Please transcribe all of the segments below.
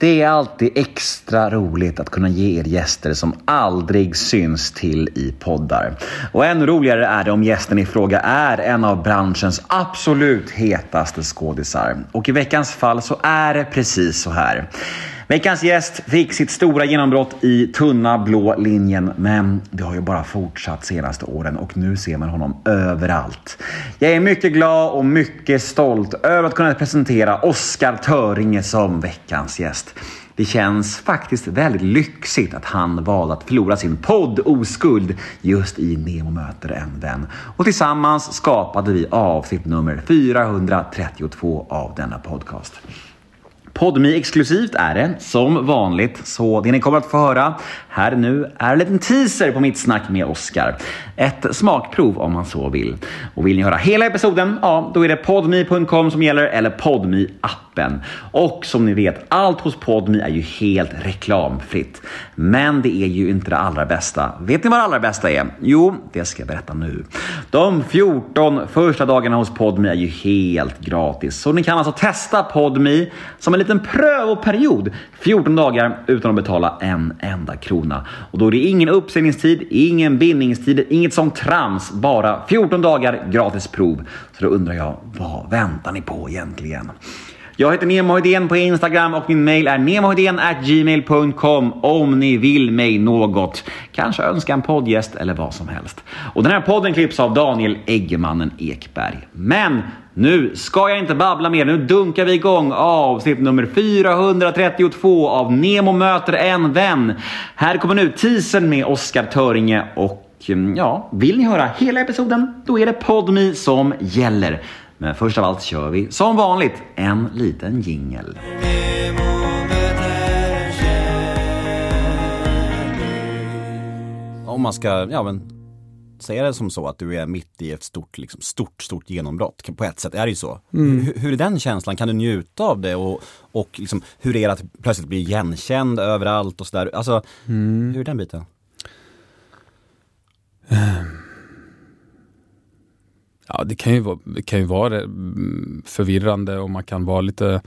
Det är alltid extra roligt att kunna ge er gäster som aldrig syns till i poddar. Och ännu roligare är det om gästen i fråga är en av branschens absolut hetaste skådisar. Och i veckans fall så är det precis så här. Veckans gäst fick sitt stora genombrott i tunna blå linjen, men det har ju bara fortsatt senaste åren och nu ser man honom överallt. Jag är mycket glad och mycket stolt över att kunna presentera Oskar Töringe som veckans gäst. Det känns faktiskt väldigt lyxigt att han valde att förlora sin podd Oskuld just i Nemo möter en vän. Och tillsammans skapade vi avsnitt nummer 432 av denna podcast. Podmi exklusivt är det, som vanligt. Så det ni kommer att få höra här nu är en liten teaser på mitt snack med Oskar. Ett smakprov om man så vill. Och vill ni höra hela episoden, ja, då är det podmi.com som gäller eller podmi appen. Och som ni vet, allt hos Podmi är ju helt reklamfritt. Men det är ju inte det allra bästa. Vet ni vad det allra bästa är? Jo, det ska jag berätta nu. De 14 första dagarna hos Podmi är ju helt gratis. Så ni kan alltså testa Podmi som en liten prövoperiod 14 dagar utan att betala en enda krona. Och då är det ingen uppsägningstid, ingen bindningstid, inget sånt trams. Bara 14 dagar gratis prov. Så då undrar jag, vad väntar ni på egentligen? Jag heter Nemo Hedén på Instagram och min mail är gmail.com om ni vill mig något. Kanske önska en poddgäst eller vad som helst. Och den här podden klipps av Daniel Eggemannen Ekberg. Men nu ska jag inte babbla mer. Nu dunkar vi igång avsnitt nummer 432 av Nemo möter en vän. Här kommer nu teasern med Oskar Töringe och mm, ja, vill ni höra hela episoden? Då är det Podmi som gäller. Men först av allt kör vi som vanligt en liten jingel. Om man ska, ja men säga det som så att du är mitt i ett stort, liksom, stort, stort genombrott. På ett sätt är det ju så. Mm. Hur, hur är den känslan? Kan du njuta av det? Och, och liksom, hur är det att plötsligt bli igenkänd överallt och sådär? Alltså, Mm. hur är den biten? Ja, det kan ju vara, det kan ju vara mm, förvirrande och man kan vara lite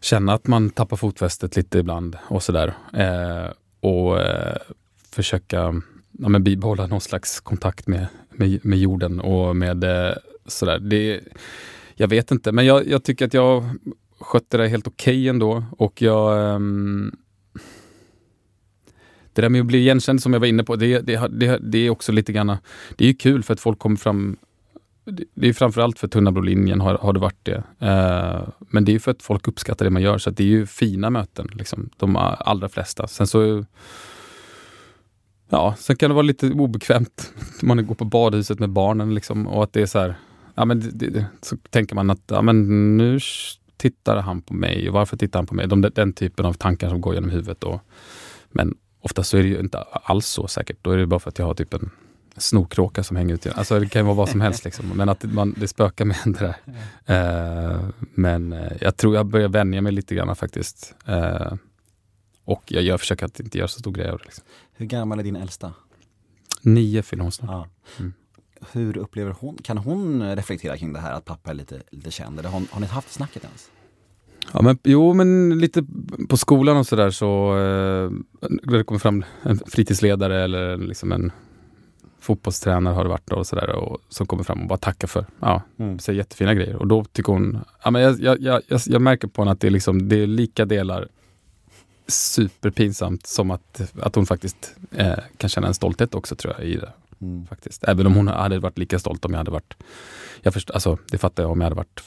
känna att man tappar fotfästet lite ibland och sådär. Eh, och eh, försöka ja, men bibehålla någon slags kontakt med, med, med jorden och med eh, sådär. Det, jag vet inte, men jag, jag tycker att jag skötte det helt okej ändå och jag ehm, det där med att bli igenkänd som jag var inne på, det, det, det, det är också lite grann, det är ju kul för att folk kommer fram det är framförallt för tunna blå linjen har, har det varit det. Eh, men det är för att folk uppskattar det man gör, så att det är ju fina möten. Liksom, de allra flesta. Sen så Ja, sen kan det vara lite obekvämt. Man går på badhuset med barnen liksom, och att det är så här, ja men det, det, så tänker man att ja, men nu tittar han på mig och varför tittar han på mig? De, den typen av tankar som går genom huvudet. då. men ofta så är det ju inte alls så säkert. Då är det bara för att jag har typ en snorkråka som hänger ut. genom- Alltså det kan vara vad som helst. Liksom. Men att man, det spökar med det där. Eh, men eh, jag tror jag börjar vänja mig lite grann faktiskt. Eh, och jag, jag försöker att inte göra så stor grej av det. Liksom. Hur gammal är din äldsta? Nio fyller hon snart. Ja. Mm. Hur upplever hon, kan hon reflektera kring det här att pappa är lite, lite känd? Eller har, har ni haft snacket ens? Ja, men, jo, men lite på skolan och sådär så, eh, när det kommer fram en fritidsledare eller liksom en fotbollstränare har det varit då och sådär och som kommer fram och bara tackar för, ja, Mm. säger jättefina grejer. Och då tycker hon, ja men jag, jag, jag, jag, märker på henne att det är liksom, det är lika delar superpinsamt som att, att hon faktiskt eh, kan känna en stolthet också tror jag i det. Mm. Faktiskt. Även om hon hade varit lika stolt om jag hade varit, jag först, alltså, det fattar jag om jag hade varit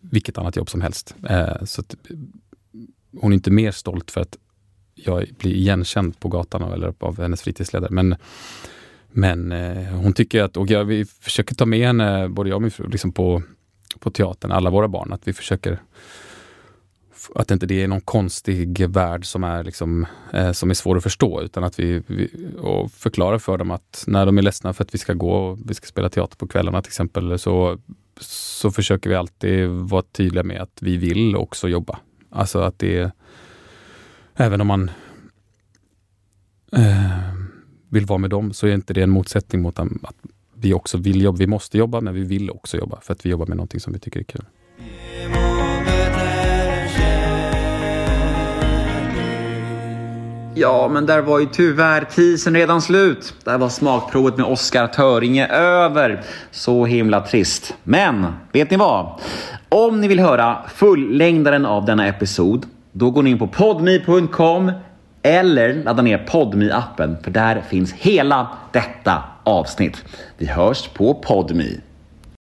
vilket annat jobb som helst. Eh, så att, hon är inte mer stolt för att jag blir igenkänd på gatan eller av hennes fritidsledare. Men, men eh, hon tycker att, och jag, vi försöker ta med henne, både jag och min fru, liksom på, på teatern, alla våra barn, att vi försöker att inte det är någon konstig värld som är, liksom, eh, som är svår att förstå. Utan att vi, vi och förklarar för dem att när de är ledsna för att vi ska gå och vi ska spela teater på kvällarna till exempel, så, så försöker vi alltid vara tydliga med att vi vill också jobba. Alltså att det är, även om man eh, vill vara med dem så är inte det en motsättning mot att vi också vill jobba. Vi måste jobba, men vi vill också jobba för att vi jobbar med någonting som vi tycker är kul. Ja, men där var ju tyvärr tisen redan slut. Där var smakprovet med Oskar Töringe över. Så himla trist. Men, vet ni vad? Om ni vill höra fullängdaren av denna episod, då går ni in på podme.com eller ladda ner podme appen för där finns hela detta avsnitt. Vi hörs på podme.